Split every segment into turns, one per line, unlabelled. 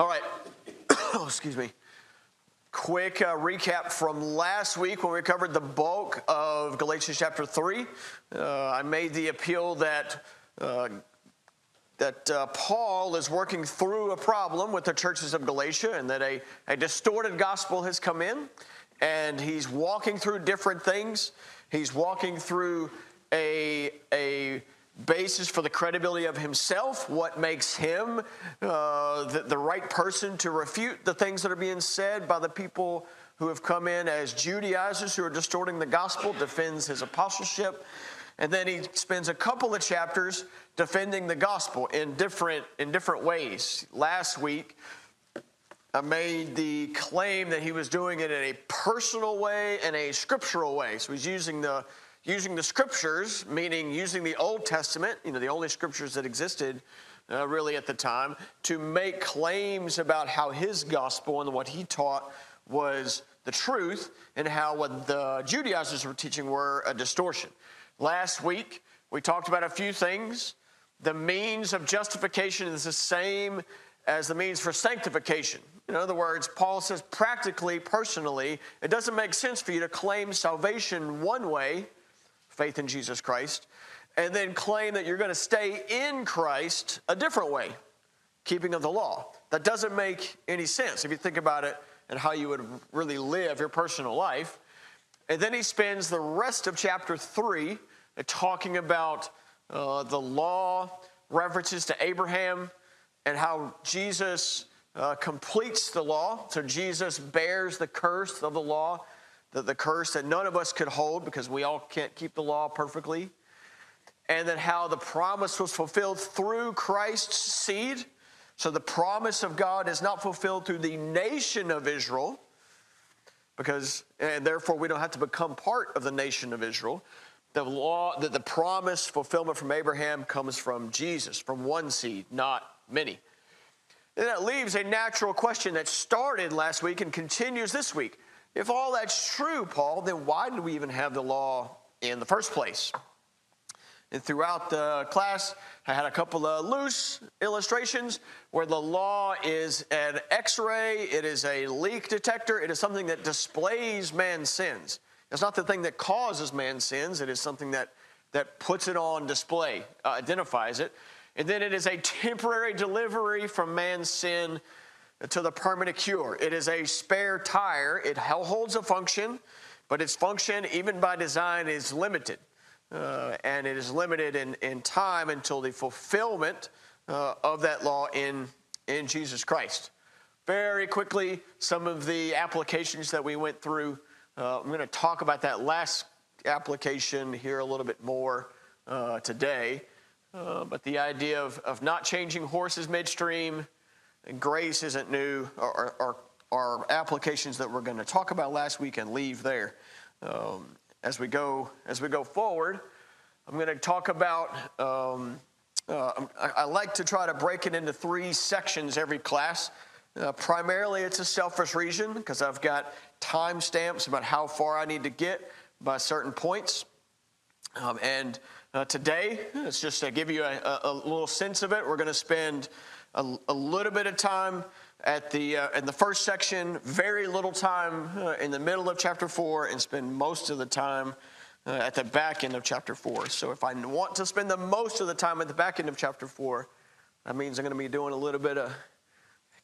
All right. oh, excuse me. Quick uh, recap from last week when we covered the bulk of Galatians chapter 3. Uh, I made the appeal that. Uh, that uh, Paul is working through a problem with the churches of Galatia and that a, a distorted gospel has come in and he's walking through different things. He's walking through a, a basis for the credibility of himself, what makes him uh, the, the right person to refute the things that are being said by the people who have come in as Judaizers who are distorting the gospel, defends his apostleship. And then he spends a couple of chapters defending the gospel in different, in different ways. Last week, I made the claim that he was doing it in a personal way and a scriptural way. So he's using the using the scriptures, meaning using the Old Testament, you know, the only scriptures that existed uh, really at the time, to make claims about how his gospel and what he taught was the truth and how what the Judaizers were teaching were a distortion. Last week, we talked about a few things. The means of justification is the same as the means for sanctification. In other words, Paul says practically, personally, it doesn't make sense for you to claim salvation one way faith in Jesus Christ, and then claim that you're going to stay in Christ a different way, keeping of the law. That doesn't make any sense if you think about it and how you would really live your personal life. And then he spends the rest of chapter three uh, talking about uh, the law, references to Abraham, and how Jesus uh, completes the law. So Jesus bears the curse of the law the, the curse that none of us could hold because we all can't keep the law perfectly, and then how the promise was fulfilled through Christ's seed. So the promise of God is not fulfilled through the nation of Israel, because and therefore we don't have to become part of the nation of Israel. The law that the promise fulfillment from Abraham comes from Jesus, from one seed, not many. And that leaves a natural question that started last week and continues this week. If all that's true, Paul, then why did we even have the law in the first place? And throughout the class, I had a couple of loose illustrations where the law is an x ray, it is a leak detector, it is something that displays man's sins. It's not the thing that causes man's sins, it is something that, that puts it on display, uh, identifies it. And then it is a temporary delivery from man's sin to the permanent cure. It is a spare tire. It holds a function, but its function, even by design, is limited. Uh, and it is limited in, in time until the fulfillment uh, of that law in, in Jesus Christ. Very quickly, some of the applications that we went through. Uh, I'm going to talk about that last application here a little bit more uh, today. Uh, but the idea of, of not changing horses midstream, grace isn't new, Our or, applications that we're going to talk about last week and leave there. Um, as we go as we go forward, I'm going to talk about. Um, uh, I, I, like to try to break it into three sections every class. Uh, primarily, it's a selfish reason because I've got time stamps about how far I need to get by certain points. Um, and uh, today, it's just to give you a, a, a little sense of it, we're going to spend a, a little bit of time at the uh, in the first section, very little time uh, in the middle of chapter four, and spend most of the time uh, at the back end of chapter four. So if I want to spend the most of the time at the back end of chapter four, that means I'm going to be doing a little bit of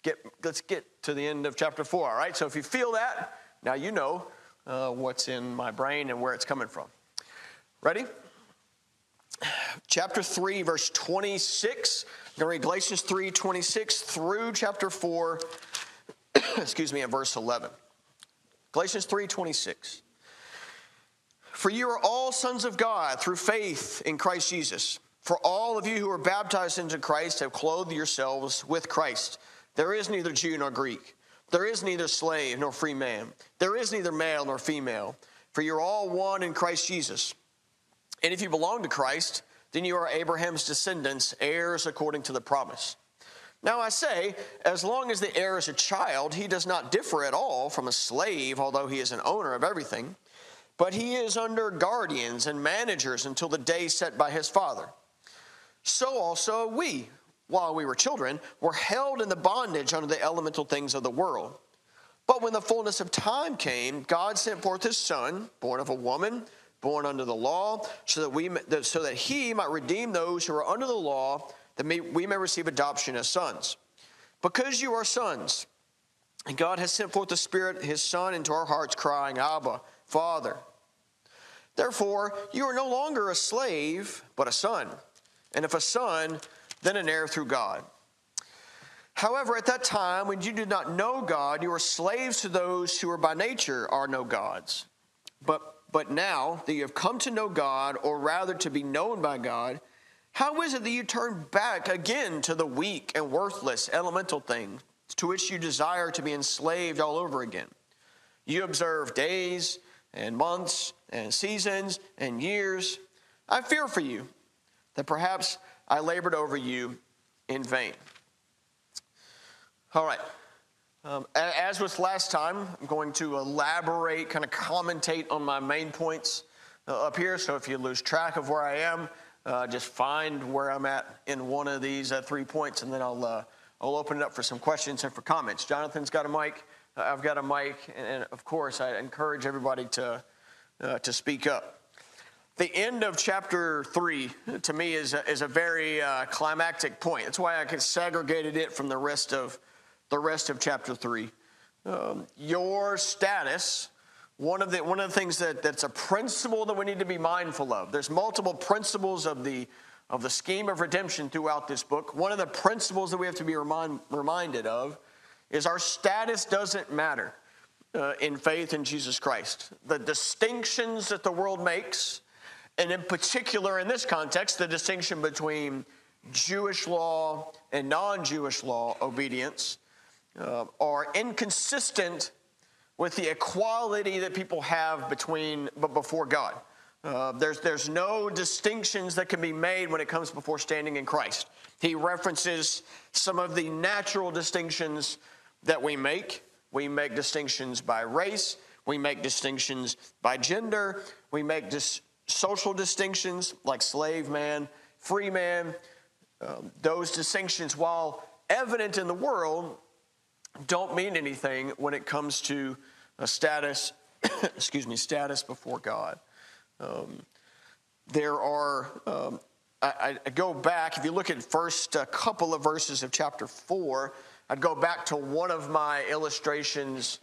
get. Let's get to the end of chapter four. All right. So if you feel that, now you know uh, what's in my brain and where it's coming from. Ready? chapter 3, verse 26. I'm going to read Galatians 3 26 through chapter 4, excuse me, in verse 11. Galatians 3 26. For you are all sons of God through faith in Christ Jesus. For all of you who are baptized into Christ have clothed yourselves with Christ. There is neither Jew nor Greek. There is neither slave nor free man. There is neither male nor female. For you're all one in Christ Jesus. And if you belong to Christ, then you are Abraham's descendants, heirs according to the promise. Now I say, as long as the heir is a child, he does not differ at all from a slave, although he is an owner of everything, but he is under guardians and managers until the day set by his father. So also we, while we were children, were held in the bondage under the elemental things of the world. But when the fullness of time came, God sent forth his son, born of a woman born under the law, so that, we, so that he might redeem those who are under the law, that we may receive adoption as sons. Because you are sons, and God has sent forth the Spirit, his Son, into our hearts, crying, Abba, Father. Therefore, you are no longer a slave, but a son. And if a son, then an heir through God. However, at that time, when you did not know God, you were slaves to those who are by nature are no gods. But but now that you have come to know God, or rather to be known by God, how is it that you turn back again to the weak and worthless elemental things to which you desire to be enslaved all over again? You observe days and months and seasons and years. I fear for you that perhaps I labored over you in vain. All right. Um, as with last time, I'm going to elaborate, kind of commentate on my main points uh, up here. So if you lose track of where I am, uh, just find where I'm at in one of these uh, three points, and then I'll uh, I'll open it up for some questions and for comments. Jonathan's got a mic. Uh, I've got a mic, and, and, of course, I encourage everybody to uh, to speak up. The end of chapter three to me is a, is a very climactic point. That's why I segregated it from the rest of the rest of chapter 3. Um, your status, one of the, one of the things that, that's a principle that we need to be mindful of. There's multiple principles of the, of the scheme of redemption throughout this book. One of the principles that we have to be remind, reminded of is our status doesn't matter uh, in faith in Jesus Christ. The distinctions that the world makes, and in particular in this context, the distinction between Jewish law and non Jewish law obedience uh, are inconsistent with the equality that people have between but before God. Uh, there's, there's no distinctions that can be made when it comes before standing in Christ. He references some of the natural distinctions that we make. We make distinctions by race, we make distinctions by gender, we make dis- social distinctions like slave man, free man. Um, those distinctions, while evident in the world, don't mean anything when it comes to uh, status, excuse me, status before God. Um, there are, um, I, I, go back, if you look at first a couple of verses of chapter 4, I'd go back to one of my illustrations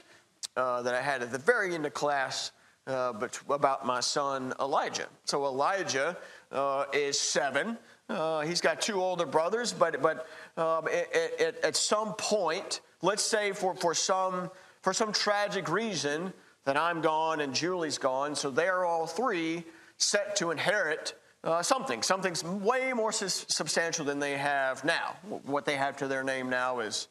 uh, that I had at the very end of class uh, but about my son Elijah. So Elijah uh, is seven. Uh, he's got two older brothers, but, but um, it, it, at some point, let's say for, for some for some tragic reason that I'm gone and Julie's gone, so they are all three set to inherit uh, something. Something's way more substantial than they have now. What they have to their name now is,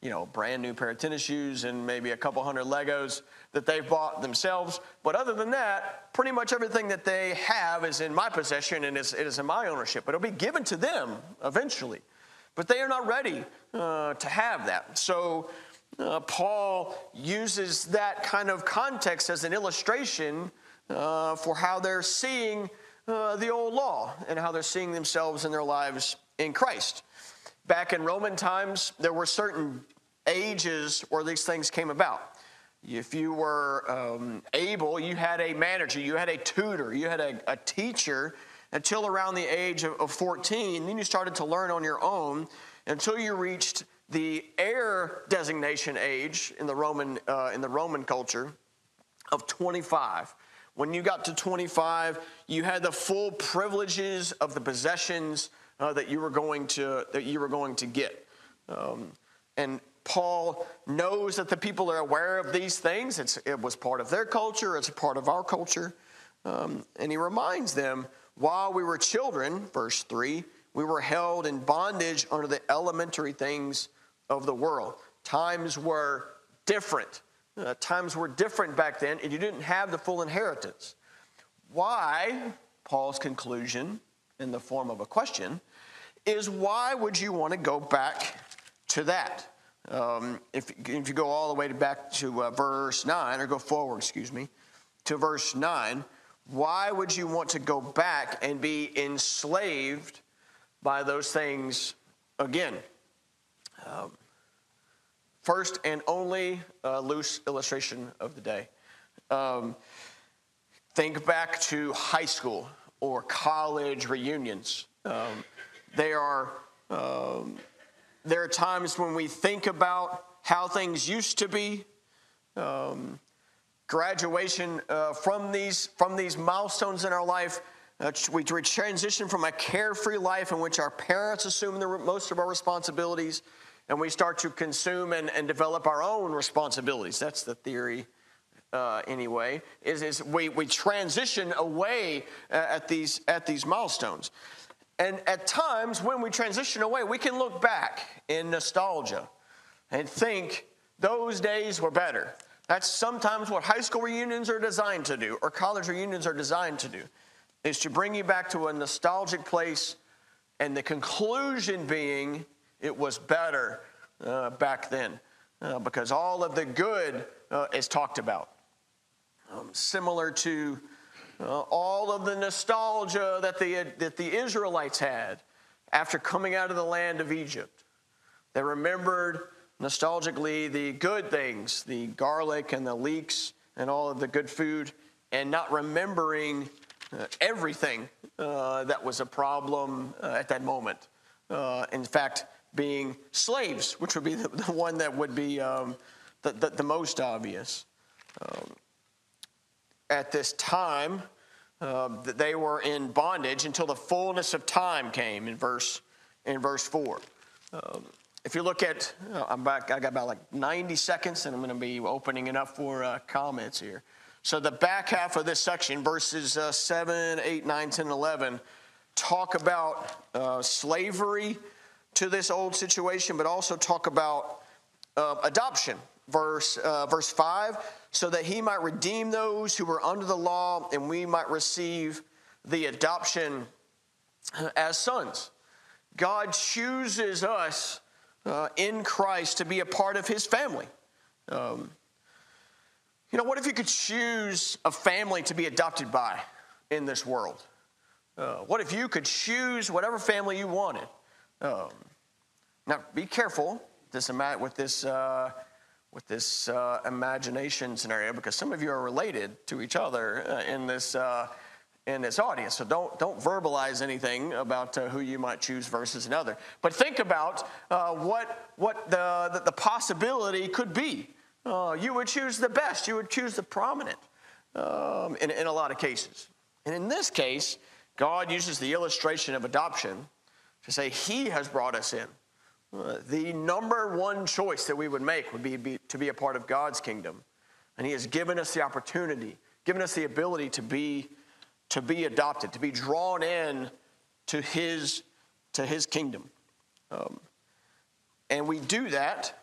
you know, a brand new pair of tennis shoes and maybe a couple hundred Legos that they've bought themselves. But other than that, pretty much everything that they have is in my possession and it's, it is in my ownership. But it'll be given to them eventually. But they are not ready uh, to have that. So uh, Paul uses that kind of context as an illustration uh, for how they're seeing uh, the old law and how they're seeing themselves and their lives in Christ. Back in Roman times, there were certain ages where these things came about. If you were um, able, you had a manager, you had a tutor, you had a, a teacher until around the age of 14. Then you started to learn on your own until you reached the heir designation age in the Roman, uh, in the Roman culture of 25. When you got to 25, you had the full privileges of the possessions uh, that you were going to that you were going to get. Um, and Paul knows that the people are aware of these things. It's, it was part of their culture. It's a part of our culture. Um, and he reminds them while we were children, verse 3, we were held in bondage under the elementary things of the world. Times were different. Uh, times were different back then, and you didn't have the full inheritance. Why, Paul's conclusion in the form of a question, is why would you want to go back to that? Um, if, if you go all the way to back to uh, verse 9, or go forward, excuse me, to verse 9, why would you want to go back and be enslaved by those things again? Um, first and only uh, loose illustration of the day. Um, think back to high school or college reunions. Um, they are um, there are times when we think about how things used to be, um, graduation uh, from, these, from these milestones in our life. Uh, we transition from a carefree life in which our parents assume the, most of our responsibilities and we start to consume and, and develop our own responsibilities. That's the theory. Uh, anyway, is, is we, we transition away uh, at these, at these milestones. And at times when we transition away, we can look back in nostalgia and think those days were better. That's sometimes what high school reunions are designed to do, or college reunions are designed to do, is to bring you back to a nostalgic place, and the conclusion being it was better uh, back then, uh, because all of the good uh, is talked about. Um, similar to uh, all of the nostalgia that the, that the Israelites had after coming out of the land of Egypt. They remembered nostalgically the good things, the garlic and the leeks and all of the good food, and not remembering uh, everything uh, that was a problem uh, at that moment. Uh, in fact, being slaves, which would be the, the one that would be um, the, the, the, most obvious. Um, at this time, um, they were in bondage until the fullness of time came in verse, in verse 4. Um, if you look at, oh, I'm back, I got about like 90 seconds and I'm going to be opening it up for uh, comments here. So the back half of this section, verses uh, 7, 8, 9, 10, 11, talk about uh, slavery to this old situation, but also talk about uh, adoption. Verse, uh, verse 5 so that he might redeem those who were under the law, and we might receive the adoption uh, as sons. God chooses us uh, in Christ to be a part of his family. Um, you know, what if you could choose a family to be adopted by in this world? Uh, what if you could choose whatever family you wanted? Um, now, be careful with this uh, with this uh, imagination scenario because some of you are related to each other uh, in this uh, in this audience. So don't, don't verbalize anything about uh, who you might choose versus another. But think about uh, what, what the, the, the, possibility could be. Uh, you would choose the best, you would choose the prominent um, in, in a lot of cases. And in this case, God uses the illustration of adoption to say, He has brought us in. Uh, the number one choice that we would make would be, be to be a part of God's kingdom. And He has given us the opportunity, given us the ability to be to be adopted, to be drawn in to his, to his kingdom. Um, and we do that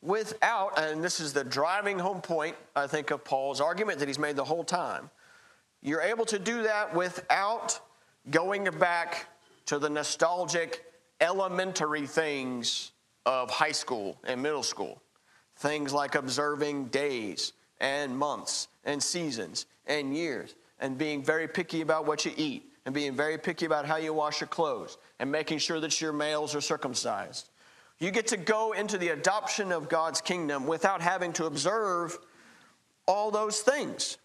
without, and this is the driving home point, I think, of Paul's argument that he's made the whole time. You're able to do that without going back to the nostalgic elementary things of high school and middle school. Things like observing days and months and seasons and years and being very picky about what you eat and being very picky about how you wash your clothes and making sure that your males are circumcised. You get to go into the adoption of God's kingdom without having to observe all those things.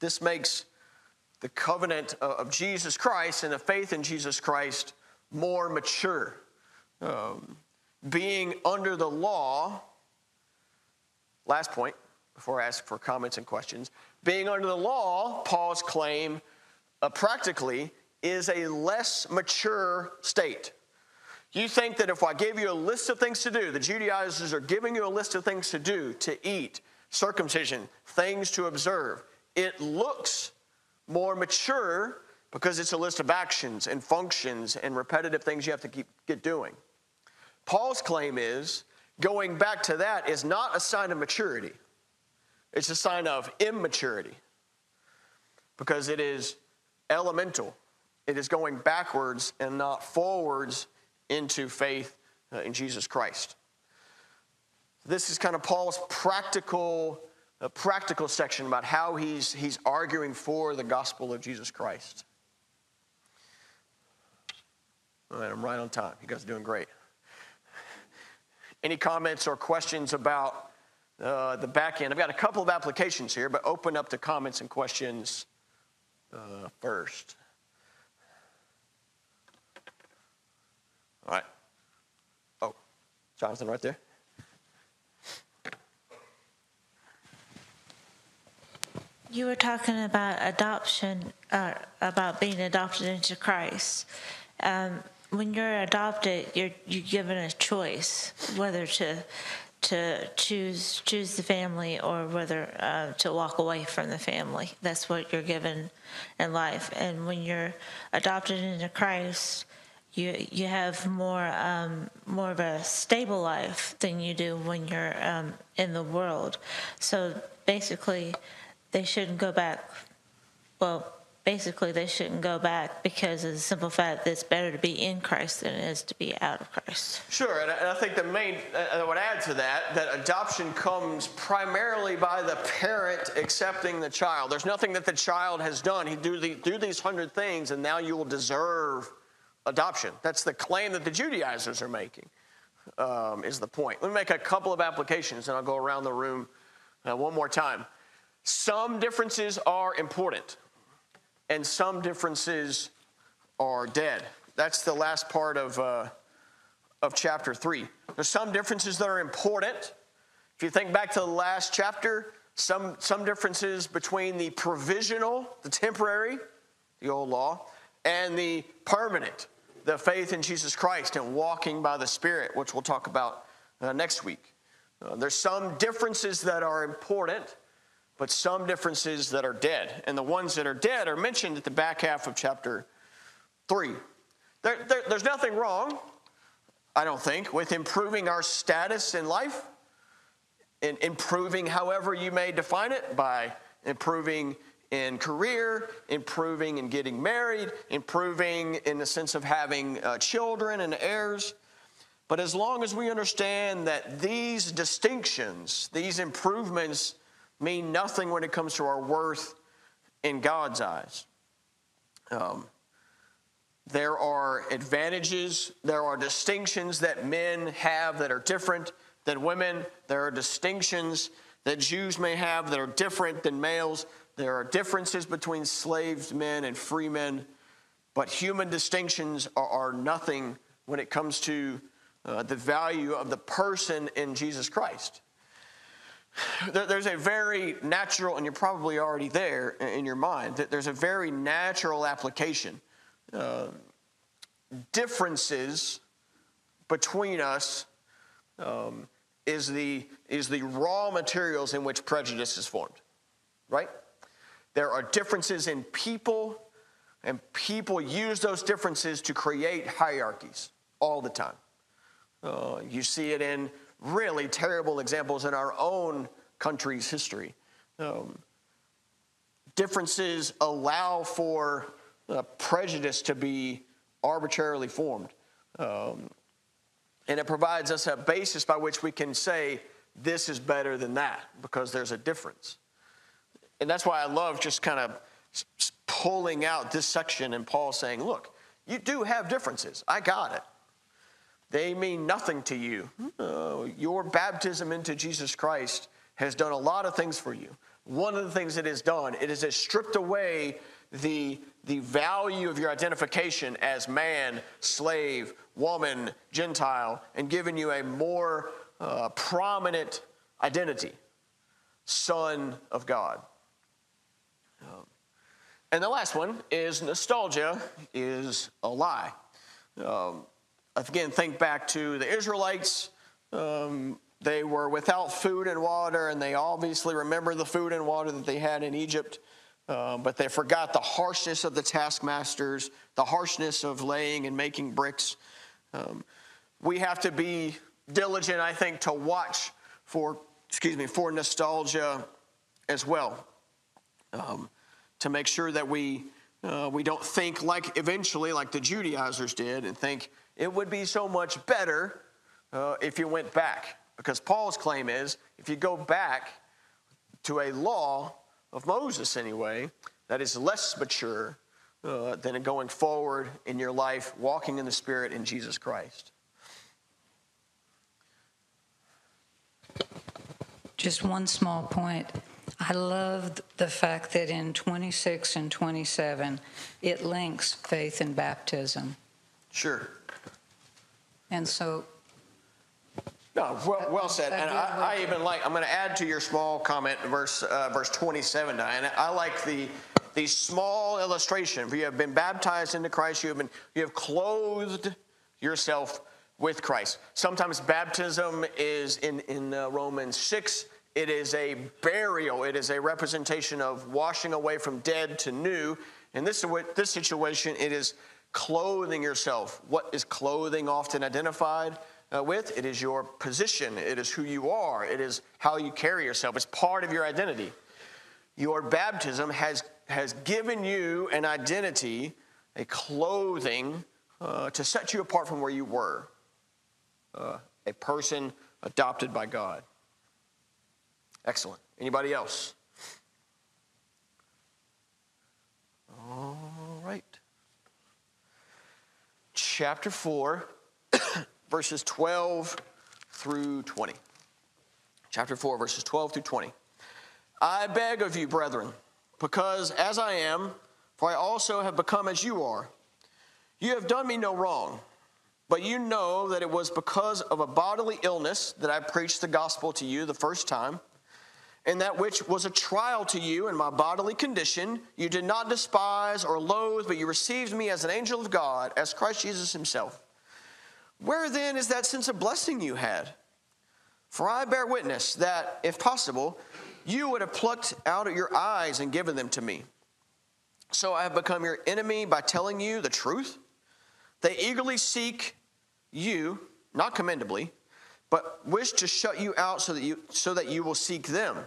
This makes the covenant uh, of Jesus Christ and the faith in Jesus Christ more mature. Um, being under the law, last point, before I ask for comments and questions. Being under the law, Paul's claim uh, practically is a less mature state. You think that if I gave you a list of things to do, the Judaizers are giving you a list of things to do, to eat, circumcision, things to observe. It looks more mature because it's a list of actions and functions and repetitive things you have to keep get doing. Paul's claim is going back to that is not a sign of maturity. It's a sign of immaturity because it is elemental. It is going backwards and not forwards into faith uh, in Jesus Christ. This is kind of Paul's practical, uh, practical section about how he's, he's arguing for the gospel of Jesus Christ. All right, I'm right on time. You guys are doing great. Any comments or questions about uh, the back end. I've got a couple of applications here, but open up to comments and questions uh, first. All right. Oh, Jonathan, right there.
You were talking about adoption, uh, about being adopted into Christ. Um, when you're adopted, you're, you're given a choice whether to to choose choose the family or whether uh, to walk away from the family. That's what you're given in life. And when you're adopted into Christ, you you have more um, more of a stable life than you do when you're um, in the world. So basically, they shouldn't go back. Well, basically they shouldn't go back because of the simple fact that it's better to be in Christ than it is to be out of Christ.
Sure, and I think the main, uh, I would add to that, that adoption comes primarily by the parent accepting the child. There's nothing that the child has done. He do, the, do these hundred things and now you will deserve adoption. That's the claim that the Judaizers are making, um, is the point. Let me make a couple of applications and I'll go around the room uh, one more time. Some differences are important and some differences are dead. That's the last part of, uh, of chapter 3. There's some differences that are important. If you think back to the last chapter, some, some differences between the provisional, the temporary, the old law, and the permanent, the faith in Jesus Christ and walking by the Spirit, which we'll talk about uh, next week. Uh, there's some differences that are important but some differences that are dead. And the ones that are dead are mentioned at the back half of chapter 3. There, there, there's nothing wrong, I don't think, with improving our status in life, in improving however you may define it by improving in career, improving in getting married, improving in the sense of having uh, children and heirs. But as long as we understand that these distinctions, these improvements, mean nothing when it comes to our worth in God's eyes. Um, there are advantages, there are distinctions that men have that are different than women, there are distinctions that Jews may have that are different than males. There are differences between slaved men and free men, but human distinctions are, are nothing when it comes to uh, the value of the person in Jesus Christ. There's a very natural, and you're probably already there in your mind, that there's a very natural application. Uh, differences between us um, is, the, is the raw materials in which prejudice is formed, right? There are differences in people, and people use those differences to create hierarchies all the time. Uh, you see it in really terrible examples in our own country's history. Um, differences allow for uh, prejudice to be arbitrarily formed. Um, and it provides us a basis by which we can say, this is better than that, because there's a difference. And that's why I love just kind of pulling out this section and Paul saying, look, you do have differences. I got it. They mean nothing to you. Uh, your baptism into Jesus Christ has done a lot of things for you. One of the things it has done, it has stripped away the, the value of your identification as man, slave, woman, Gentile, and given you a more uh, prominent identity Son of God. Um, and the last one is nostalgia is a lie. Um, again, think back to the Israelites. Um, they were without food and water, and they obviously remember the food and water that they had in Egypt, uh, but they forgot the harshness of the taskmasters, the harshness of laying and making bricks. Um, we have to be diligent, I think, to watch for, excuse me, for nostalgia as well, um, to make sure that we uh, we don't think like eventually, like the Judaizers did, and think it would be so much better uh, if you went back. Because Paul's claim is if you go back to a law of Moses, anyway, that is less mature uh, than going forward in your life, walking in the Spirit in Jesus Christ.
Just one small point. I love the fact that in 26 and 27, it links faith and baptism.
Sure.
And so.
No, well, well said. And I, I even like, I'm going to add to your small comment, verse, uh, verse 27, Diane. I like the, the small illustration. If you have been baptized into Christ, you have, been, you have clothed yourself with Christ. Sometimes baptism is in, in uh, Romans 6 it is a burial, it is a representation of washing away from dead to new. In this, this situation, it is clothing yourself. What is clothing often identified uh, with? It is your position, it is who you are, it is how you carry yourself, it's part of your identity. Your baptism has, has given you an identity, a clothing uh, to set you apart from where you were, uh, a person adopted by God. Excellent. Anybody else? All right. Chapter 4, verses 12 through 20. Chapter 4, verses 12 through 20. I beg of you, brethren, because as I am, for I also have become as you are, you have done me no wrong. But you know that it was because of a bodily illness that I preached the gospel to you the first time and that which was a trial to you in my bodily condition, you did not despise or loathe, but you received me as an angel of God, as Christ Jesus himself. Where then is that sense of blessing you had? For I bear witness that, if possible, you would have plucked out of your eyes and given them to me. So I have become your enemy by telling you the truth. They eagerly seek you, not commendably, but wish to shut you out so that you, so that you will seek them.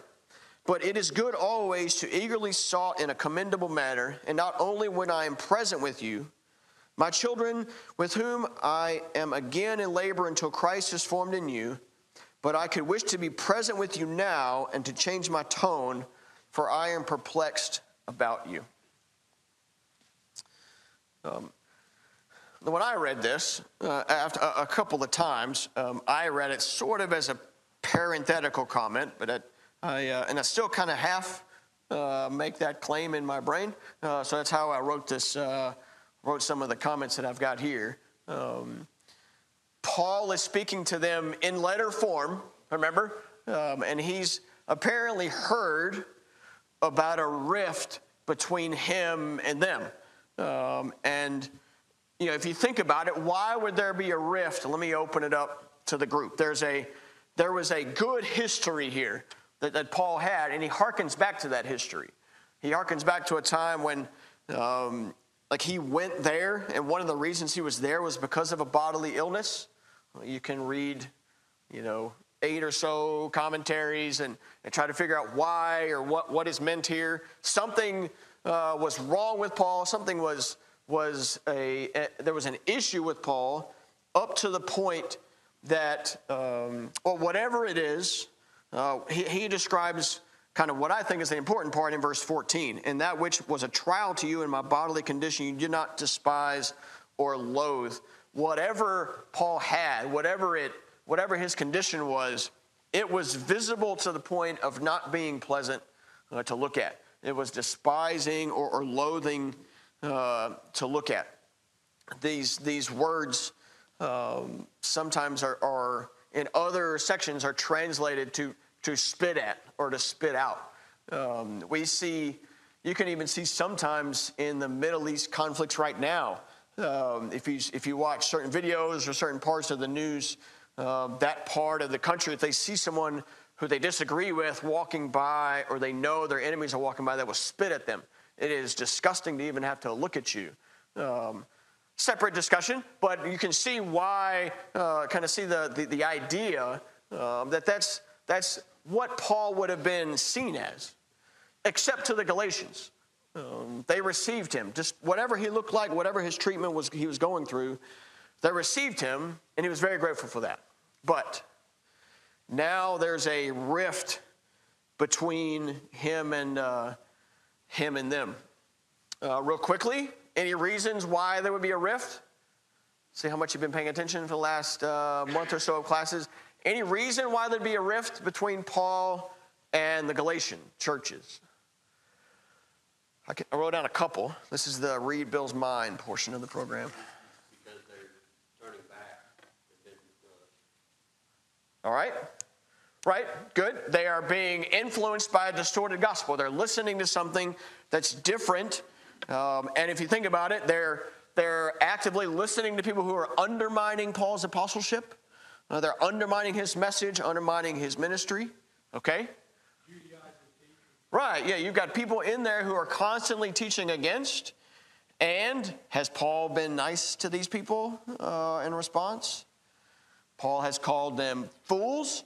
But it is good always to eagerly sought in a commendable manner, and not only when I am present with you, my children, with whom I am again in labor until Christ is formed in you, but I could wish to be present with you now and to change my tone, for I am perplexed about you. Um, when I read this, uh, after a, couple of times, um, I read it sort of as a parenthetical comment, but I, uh, and I still kind of half uh, make that claim in my brain. Uh, so that's how I wrote this, uh, wrote some of the comments that I've got here. Um, Paul is speaking to them in letter form, remember? Um, and he's apparently heard about a rift between him and them. Um, and, you know, if you think about it, why would there be a rift? Let me open it up to the group. There's a, there was a good history here that, that Paul had, and he harkens back to that history. He harkens back to a time when, um, like, he went there, and one of the reasons he was there was because of a bodily illness. You can read, you know, eight or so commentaries and, and try to figure out why or what, what is meant here. Something uh, was wrong with Paul. Something was, was a, a, there was an issue with Paul up to the point that, um, or whatever it is, uh, he, he describes kind of what I think is the important part in verse 14. And that which was a trial to you in my bodily condition, you did not despise or loathe. Whatever Paul had, whatever it, whatever his condition was, it was visible to the point of not being pleasant uh, to look at. It was despising or, or loathing uh, to look at. These these words um, sometimes are, are in other sections are translated to, to spit at or to spit out. Um, we see, you can even see sometimes in the Middle East conflicts right now. Um, if, you, if you watch certain videos or certain parts of the news, uh, that part of the country, if they see someone who they disagree with walking by or they know their enemies are walking by, that will spit at them. It is disgusting to even have to look at you. Um, separate discussion, but you can see why, uh, kind of see the, the, the idea uh, that that's, that's what Paul would have been seen as, except to the Galatians. Um, they received him, just whatever he looked like, whatever his treatment was he was going through, they received him, and he was very grateful for that. But now there's a rift between him and uh, him and them. Uh, real quickly, any reasons why there would be a rift? See how much you've been paying attention for the last uh, month or so of classes. Any reason why there'd be a rift between Paul and the Galatian churches? I, can, I wrote down a couple. This is the Read Bill's Mind portion of the program. Because they're turning back. All right. Right? Good. They are being influenced by a distorted gospel. They're listening to something that's different um, and if you think about it, they're, they're actively listening to people who are undermining Paul's apostleship. Uh, they're undermining his message, undermining his ministry. Okay? Right, yeah, you've got people in there who are constantly teaching against. And has Paul been nice to these people uh, in response? Paul has called them fools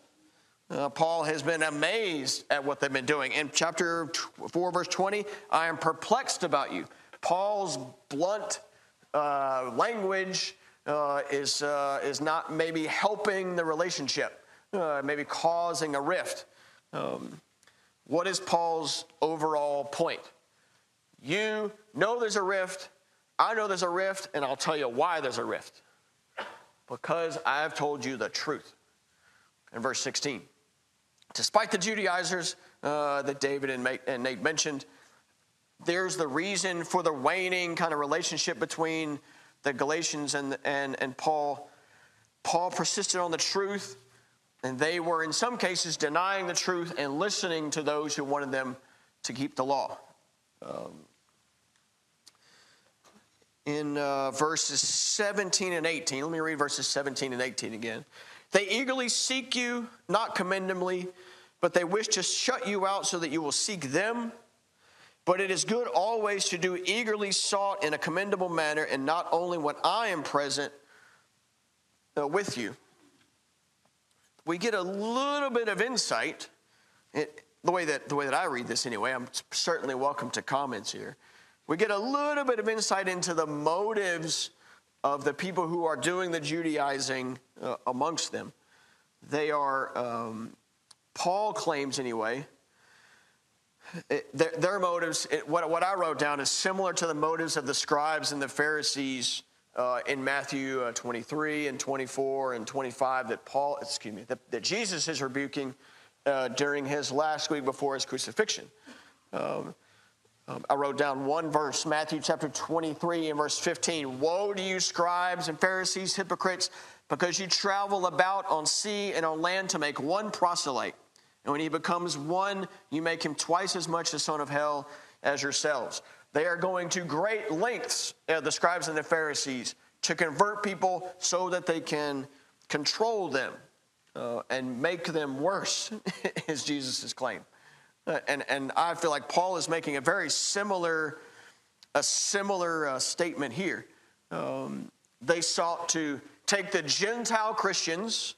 uh, Paul has been amazed at what they've been doing. In chapter 4, verse 20, I am perplexed about you. Paul's blunt uh, language uh, is, uh, is not maybe helping the relationship, uh, maybe causing a rift. Um, what is Paul's overall point? You know there's a rift. I know there's a rift, and I'll tell you why there's a rift. Because I've told you the truth. In verse 16, despite the Judaizers uh, that David and, and Nate mentioned, there's the reason for the waning kind of relationship between the Galatians and, and, and Paul. Paul persisted on the truth, and they were, in some cases, denying the truth and listening to those who wanted them to keep the law. Um, in uh, verses 17 and 18, let me read verses 17 and 18 again. They eagerly seek you, not commendably, but they wish to shut you out so that you will seek them. But it is good always to do eagerly sought in a commendable manner, and not only when I am present uh, with you. We get a little bit of insight. It, eh, the way that the way that I read this anyway, I'm certainly welcome to comments here. We get a little bit of insight into the motives of the people who are doing the Judaizing uh, amongst them. They are, um, Paul claims anyway, it, eh, their, their, motives, it, eh, what, what I wrote down is similar to the motives of the scribes and the Pharisees uh, in Matthew uh, 23 and 24 and 25 that Paul, excuse me, that, that Jesus is rebuking uh, during his last week before his crucifixion. Um, um, I wrote down one verse, Matthew chapter 23 and verse 15. Woe to you, scribes and Pharisees, hypocrites, because you travel about on sea and on land to make one proselyte. And when he becomes one, you make him twice as much the son of hell as yourselves. They are going to great lengths, uh, the scribes and the Pharisees, to convert people so that they can control them uh, and make them worse, is Jesus' claim. Uh, and, and I feel like Paul is making a very similar, a similar uh, statement here. Um, they sought to take the Gentile Christians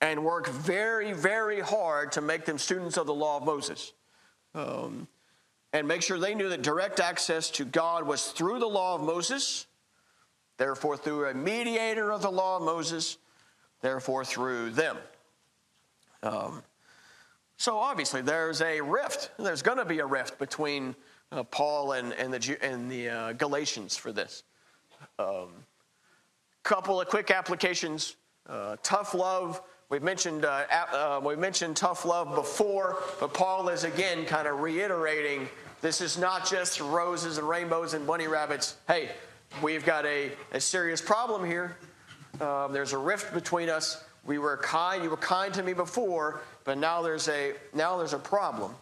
and work very, very hard to make them students of the law of Moses. Um, and make sure they knew that direct access to God was through the law of Moses, therefore, through a mediator of the law of Moses, therefore, through them. Um, so obviously, there's a rift. There's going to be a rift between uh, Paul and, and the, and the uh, Galatians for this. Um, couple of quick applications. Uh, tough love. We've mentioned uh, uh, we mentioned tough love before, but Paul is again kind of reiterating this is not just roses and rainbows and bunny rabbits. Hey, we've got a, a serious problem here. Um, there's a rift between us. We were kind. You were kind to me before but now there's a now there's a problem.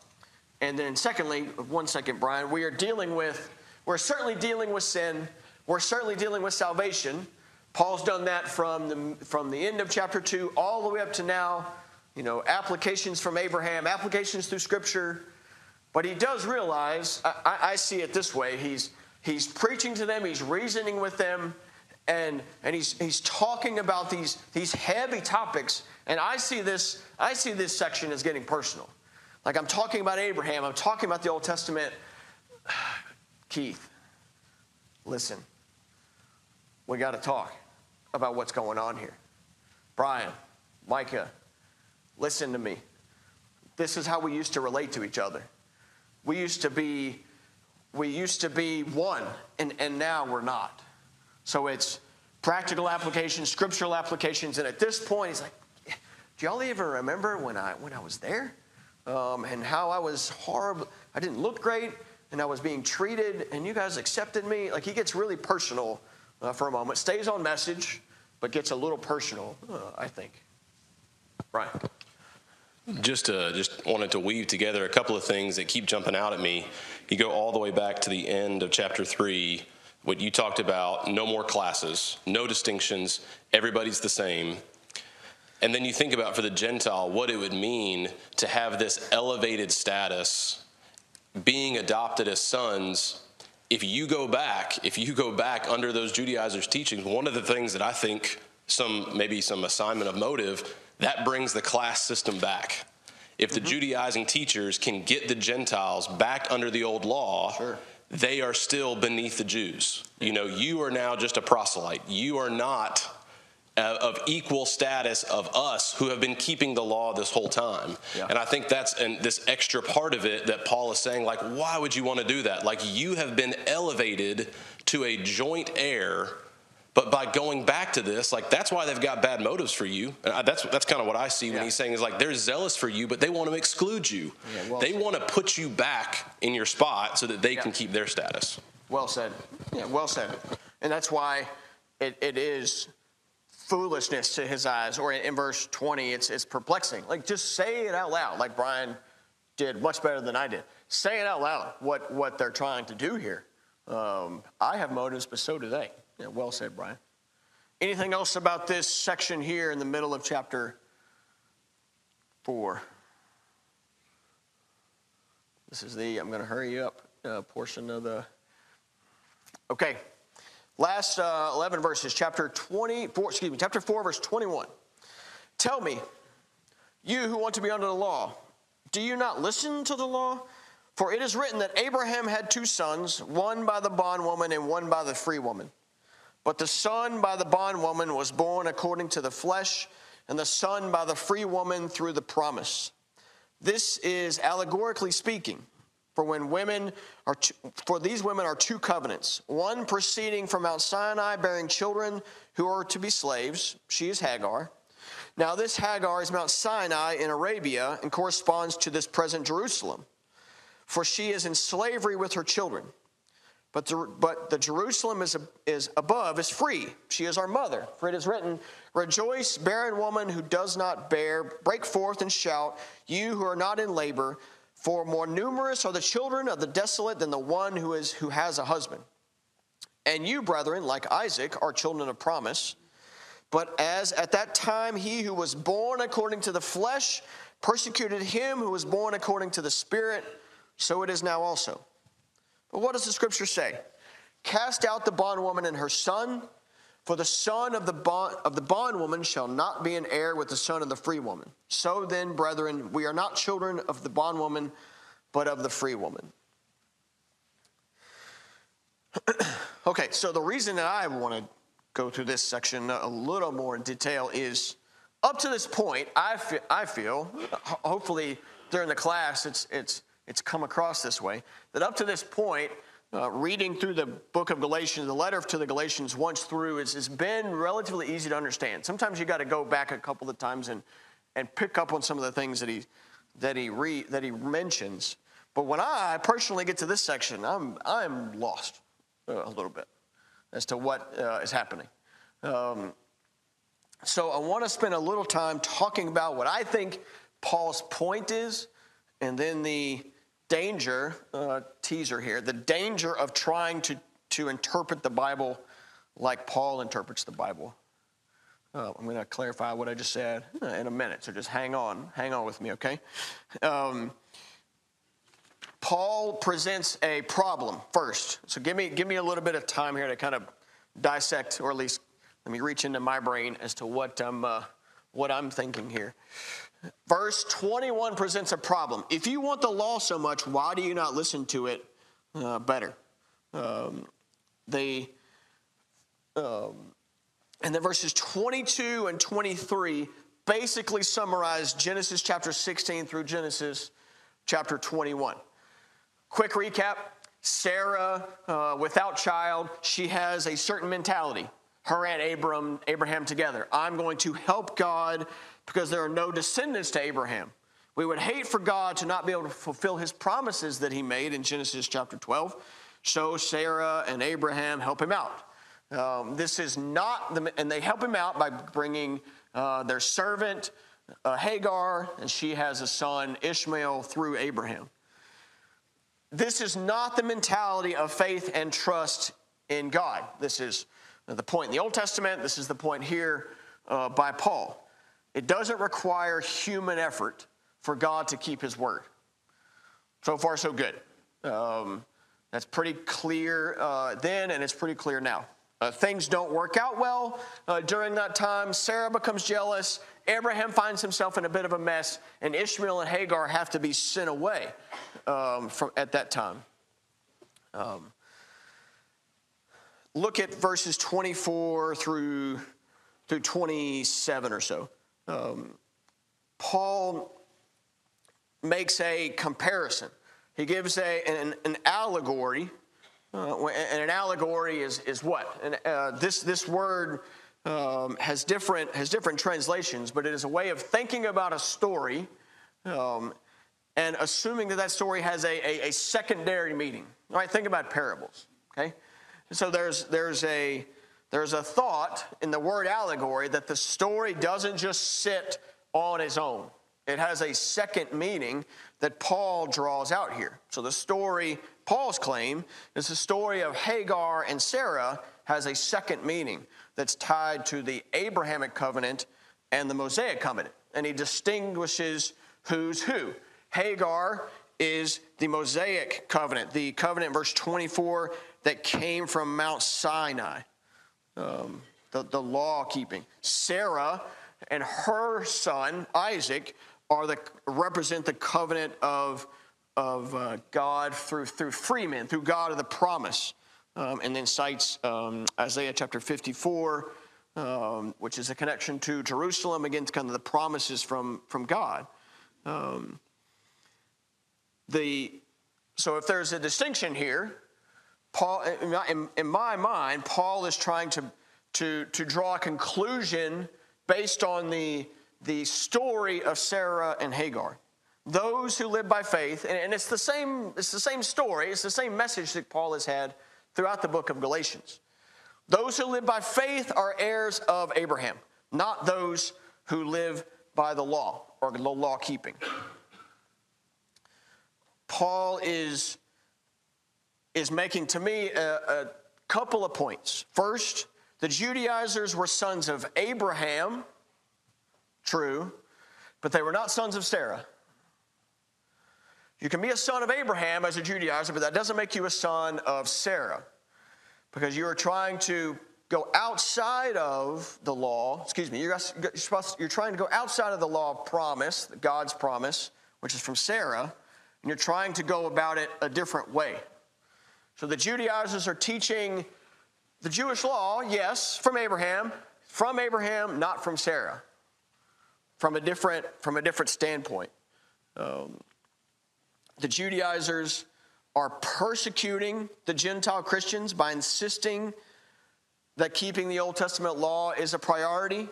And then secondly, one second, Brian, we are dealing with we're certainly dealing with sin. We're certainly dealing with salvation. Paul's done that from the, from the end of chapter 2 all the way up to now, you know, applications from Abraham, applications through Scripture. But he does realize, I, I see it this way he's, he's preaching to them, he's reasoning with them, and, and he's, he's talking about these, these heavy topics and I see this, I see this section as getting personal. Like I'm talking about Abraham, I'm talking about the Old Testament. Keith, listen, we got to talk about what's going on here. Brian, Micah, listen to me. This is how we used to relate to each other. We used to be, we used to be one, and, and now we're not. So it's practical applications, scriptural applications, and at this point, he's like, do y'all even remember when I, when I was there um, and how I was horrible? I didn't look great and I was being treated and you guys accepted me. Like he gets really personal uh, for a moment, stays on message, but gets a little personal, uh, I think. Right.
Just uh, just wanted to weave together a couple of things that keep jumping out at me. You go all the way back to the end of chapter three, what you talked about: no more classes, no distinctions, everybody's the same. And then you think about for the Gentile what it would mean to have this elevated status, being adopted as sons. If you go back, if you go back under those Judaizers' teachings, one of the things that I think some maybe some assignment of motive that brings the class system back. If the mm-hmm. Judaizing teachers can get the Gentiles back under the old law, sure they are still beneath the Jews. You know, you are now just a proselyte. You are not uh, of equal status of us who have been keeping the law this whole time. Yeah. And I think that's an, this extra part of it that Paul is saying, like, why would you want to do that? Like, you have been elevated to a joint heir. But by going back to this, like that's why they've got bad motives for you. And I, that's that's kind of what I see yeah. when he's saying is like they're zealous for you, but they want to exclude you. Yeah, well they want to put you back in your spot so that they can keep their status.
Well said. Yeah, well said. And that's why it, it is foolishness to his eyes. Or in, verse 20, it's, it's perplexing. Like, just say it out loud, like Brian did much better than I did. Say it out loud what, what they're trying to do here. Um, I have motives, but so do they. Yeah, well said, Brian. Anything else about this section here in the middle of chapter 4? This is the I'm going to hurry up uh, portion of the. Okay, Last uh, 11 verses, chapter 24, excuse me, chapter 4, verse 21. Tell me, you who want to be under the law, do you not listen to the law? For it is written that Abraham had two sons, one by the bondwoman and one by the free woman. But the son by the bondwoman was born according to the flesh, and the son by the free woman through the promise. This is allegorically speaking, for when women are for these women are two covenants, one proceeding from Mount Sinai bearing children who are to be slaves, she is Hagar. Now this Hagar is Mount Sinai in Arabia and corresponds to this present Jerusalem, for she is in slavery with her children. But the, but the Jerusalem is, is above is free. She is our mother. For it is written, Rejoice, barren woman who does not bear, break forth and shout, you who are not in labor, for more numerous are the children of the desolate than the one who, is, who has a husband. And you, brethren, like Isaac, are children of promise. But as at that time he who was born according to the flesh persecuted him who was born according to the spirit, so it is now also. But what does the scripture say? Cast out the bondwoman and her son for the son of the, bond, of the bondwoman shall not be an heir with the son of the free woman. So then, brethren, we are not children of the bondwoman, but of the free woman. okay, so the reason that I want to go through this section a little more in detail is up to this point, I feel, I feel hopefully during the class it's, it's, it's come across this way, that up to this point, uh, reading through the book of Galatians, the letter to the Galatians once through, it's, it's been relatively easy to understand. Sometimes you got to go back a couple of times and, and pick up on some of the things that he, that he, re, that he mentions. But when I personally get to this section, I'm, I'm lost uh, a little bit as to what uh, is happening. Um, so I want to spend a little time talking about what I think Paul's point is and then the danger, uh, teaser here, the danger of trying to, to interpret the Bible like Paul interprets the Bible. Uh, I'm going to clarify what I just said uh, in a minute, so just hang on, hang on with me, okay? Um, Paul presents a problem first. So give me, give me a little bit of time here to kind of dissect, or at least let me reach into my brain as to what I'm, uh, what I'm thinking here. Verse 21 presents a problem. If you want the law so much, why do you not listen to it uh, better? Um, they, um, and then verses 22 and 23 basically summarize Genesis chapter 16 through Genesis chapter 21. Quick recap Sarah, uh, without child, she has a certain mentality. Her and Abram, Abraham together. I'm going to help God because there are no descendants to Abraham. We would hate for God to not be able to fulfill his promises that he made in Genesis chapter 12. So Sarah and Abraham help him out. Um, this is not, the, and they help him out by bringing uh, their servant uh, Hagar, and she has a son Ishmael through Abraham. This is not the mentality of faith and trust in God. This is the point in the Old Testament. This is the point here uh, by Paul. It doesn't require human effort for God to keep his word. So far, so good. Um, that's pretty clear uh, then, and it's pretty clear now. Uh, things don't work out well uh, during that time. Sarah becomes jealous. Abraham finds himself in a bit of a mess, and Ishmael and Hagar have to be sent away um, from, at that time. Um, look at verses 24 through, through 27 or so um, Paul makes a comparison. He gives a, an, an allegory. Uh, and an allegory is, is what? And, uh, this, this word um, has, different, has different translations, but it is a way of thinking about a story um, and assuming that that story has a, a, a secondary meaning. All right, think about parables, okay? So there's, there's a, there's a thought in the word allegory that the story doesn't just sit on its own. It has a second meaning that Paul draws out here. So the story, Paul's claim, is the story of Hagar and Sarah has a second meaning that's tied to the Abrahamic covenant and the Mosaic covenant. And he distinguishes who's who. Hagar is the Mosaic covenant, the covenant, verse 24, that came from Mount Sinai um, the, the law keeping. Sarah and her son, Isaac, are the, represent the covenant of, of uh, God through, through freemen, through God of the promise. Um, and then cites um, Isaiah chapter 54, um, which is a connection to Jerusalem, again, kind of the promises from, from God. Um, the, so if there's a distinction here, Paul, in, in my mind, Paul is trying to, to, to draw a conclusion based on the, the story of Sarah and Hagar. Those who live by faith, and, and it's, the same, it's the same story, it's the same message that Paul has had throughout the book of Galatians. Those who live by faith are heirs of Abraham, not those who live by the law or the law keeping. Paul is is making to me a, a couple of points. First, the Judaizers were sons of Abraham, true, but they were not sons of Sarah. You can be a son of Abraham as a Judaizer, but that doesn't make you a son of Sarah because you are trying to go outside of the law. Excuse me, you're, supposed, you're trying to go outside of the law of promise, God's promise, which is from Sarah, and you're trying to go about it a different way. So the Judaizers are teaching the Jewish law, yes, from Abraham, from Abraham, not from Sarah, from a different, from a different standpoint. Um, the Judaizers are persecuting the Gentile Christians by insisting that keeping the Old Testament law is a priority.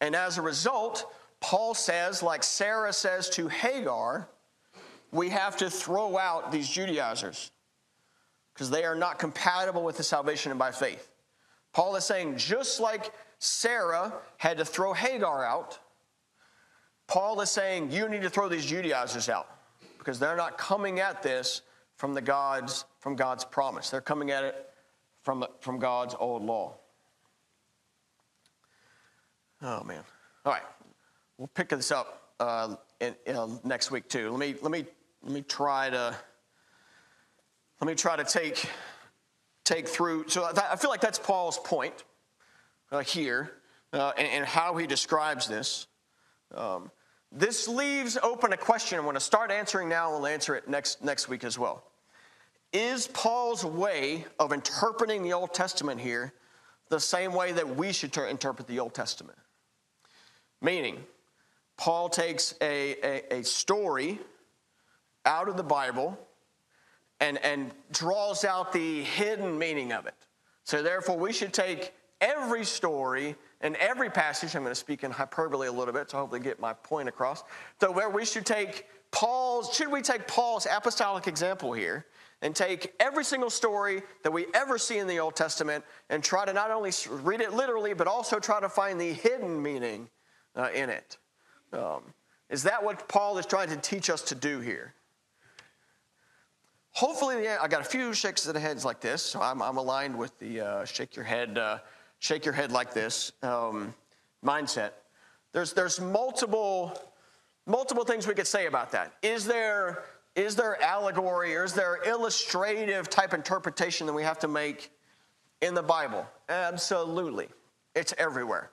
And as a result, Paul says, like Sarah says to Hagar, we have to throw out these Judaizers because they are not compatible with the salvation by faith. Paul is saying, just like Sarah had to throw Hagar out, Paul is saying, you need to throw these Judaizers out because they're not coming at this from the God's from God's promise. They're coming at it from, from God's old law. Oh man. All right. We'll pick this up uh, in, in, uh, next week too. Let me let me let me try to let me try to take, take through. So that, I feel like that's Paul's point uh, here uh, and, and, how he describes this. Um, this leaves open a question. I'm going to start answering now. We'll answer it next, next week as well. Is Paul's way of interpreting the Old Testament here the same way that we should ter- interpret the Old Testament? Meaning, Paul takes a, a, a story out of the Bible and, and draws out the hidden meaning of it. So, therefore, we should take every story and every passage. I'm going to speak in hyperbole a little bit to hopefully get my point across. So, where we should take Paul's, should we take Paul's apostolic example here and take every single story that we ever see in the Old Testament and try to not only read it literally, but also try to find the hidden meaning uh, in it? Um, is that what Paul is trying to teach us to do here? hopefully, end, I got a few shakes of the heads like this. So I'm, I'm aligned with the uh, shake your head, uh, shake your head like this um, mindset. There's, there's multiple, multiple things we could say about that. Is there, is there allegory or is there illustrative type interpretation that we have to make in the Bible? Absolutely. It's everywhere.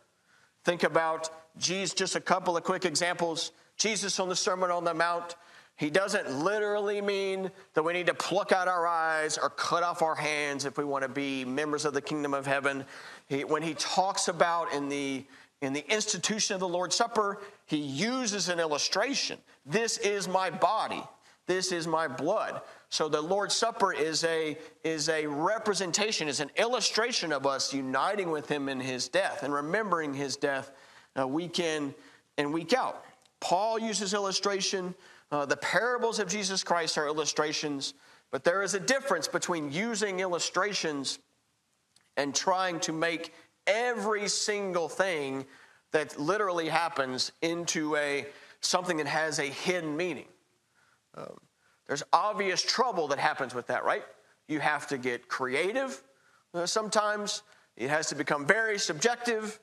Think about Jesus, just a couple of quick examples. Jesus on the Sermon on the Mount, he doesn't literally mean that we need to pluck out our eyes or cut off our hands if we want to be members of the kingdom of heaven. He, when he talks about in the in the institution of the Lord's Supper, he uses an illustration. This is my body. This is my blood. So the Lord's Supper is a is a representation, is an illustration of us uniting with him in his death and remembering his death uh, week in and week out. Paul uses illustration. Uh, the parables of Jesus Christ are illustrations, but there is a difference between using illustrations and trying to make every single thing that literally happens into a something that has a hidden meaning. Um, there's obvious trouble that happens with that, right? You have to get creative. Uh, sometimes it has to become very subjective,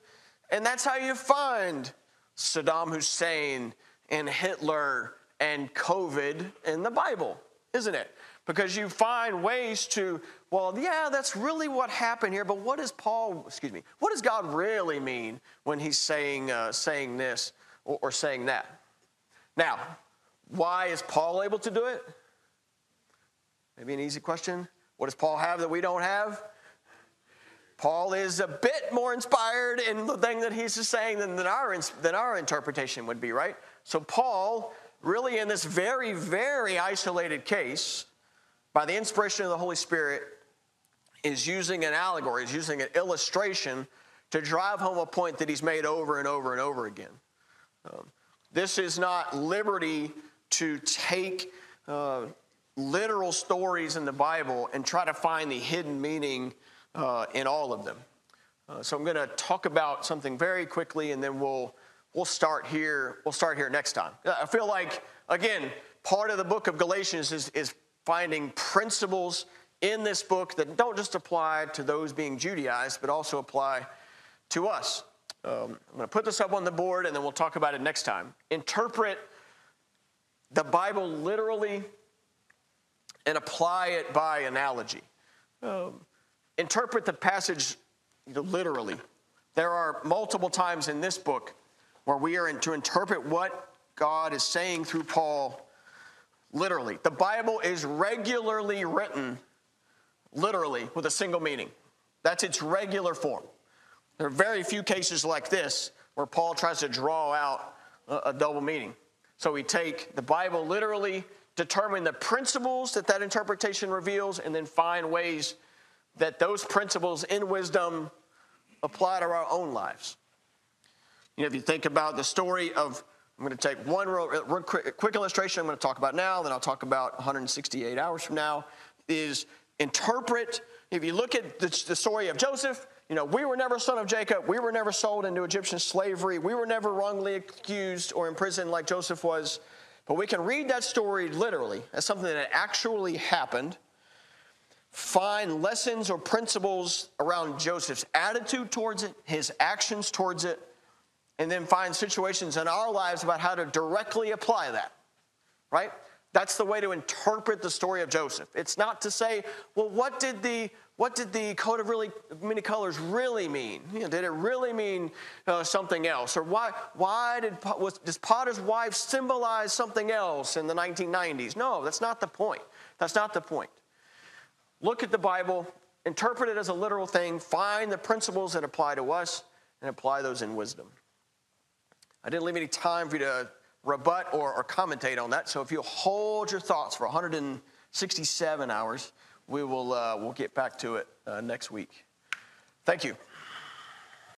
and that's how you find Saddam Hussein and Hitler and COVID in the Bible, isn't it? Because you find ways to, well, yeah, that's really what happened here, but what does Paul, excuse me, what does God really mean when he's saying, uh, saying this or, or saying that? Now, why is Paul able to do it? Maybe an easy question. What does Paul have that we don't have? Paul is a bit more inspired in the thing that he's saying than, than, our, than our interpretation would be, right? So Paul really in this very, very isolated case, by the inspiration of the Holy Spirit, is using an allegory, is using an illustration to drive home a point that he's made over and over and over again. Um, this is not liberty to take uh, literal stories in the Bible and try to find the hidden meaning uh, in all of them. Uh, so I'm going to talk about something very quickly and then we'll we'll start here. We'll start here next time. I feel like, again, part of the book of Galatians is, is finding principles in this book that don't just apply to those being Judaized, but also apply to us. Um, I'm going to put this up on the board and then we'll talk about it next time. Interpret the Bible literally and apply it by analogy. Um, interpret the passage literally. There are multiple times in this book where we are in, to interpret what God is saying through Paul literally. The Bible is regularly written literally with a single meaning. That's its regular form. There are very few cases like this where Paul tries to draw out a, double meaning. So we take the Bible literally, determine the principles that that interpretation reveals, and then find ways that those principles in wisdom apply to our own lives. You know, if you think about the story of, I'm going to take one real, real quick, quick illustration I'm going to talk about now, then I'll talk about 168 hours from now, is interpret. If you look at the, the story of Joseph, you know, we were never son of Jacob. We were never sold into Egyptian slavery. We were never wrongly accused or imprisoned like Joseph was. But we can read that story literally as something that actually happened, find lessons or principles around Joseph's attitude towards it, his actions towards it, and then find situations in our lives about how to directly apply that, right? That's the way to interpret the story of Joseph. It's not to say, well, what did the what did the coat of really many colors really mean? You know, did it really mean uh, something else, or why why did was, does Potiphar's wife symbolize something else in the 1990s? No, that's not the point. That's not the point. Look at the Bible, interpret it as a literal thing, find the principles that apply to us, and apply those in wisdom. I didn't leave any time for you to rebut or, or commentate on that. So if you'll hold your thoughts for 167 hours, we will uh, we'll get back to it uh, next week. Thank you.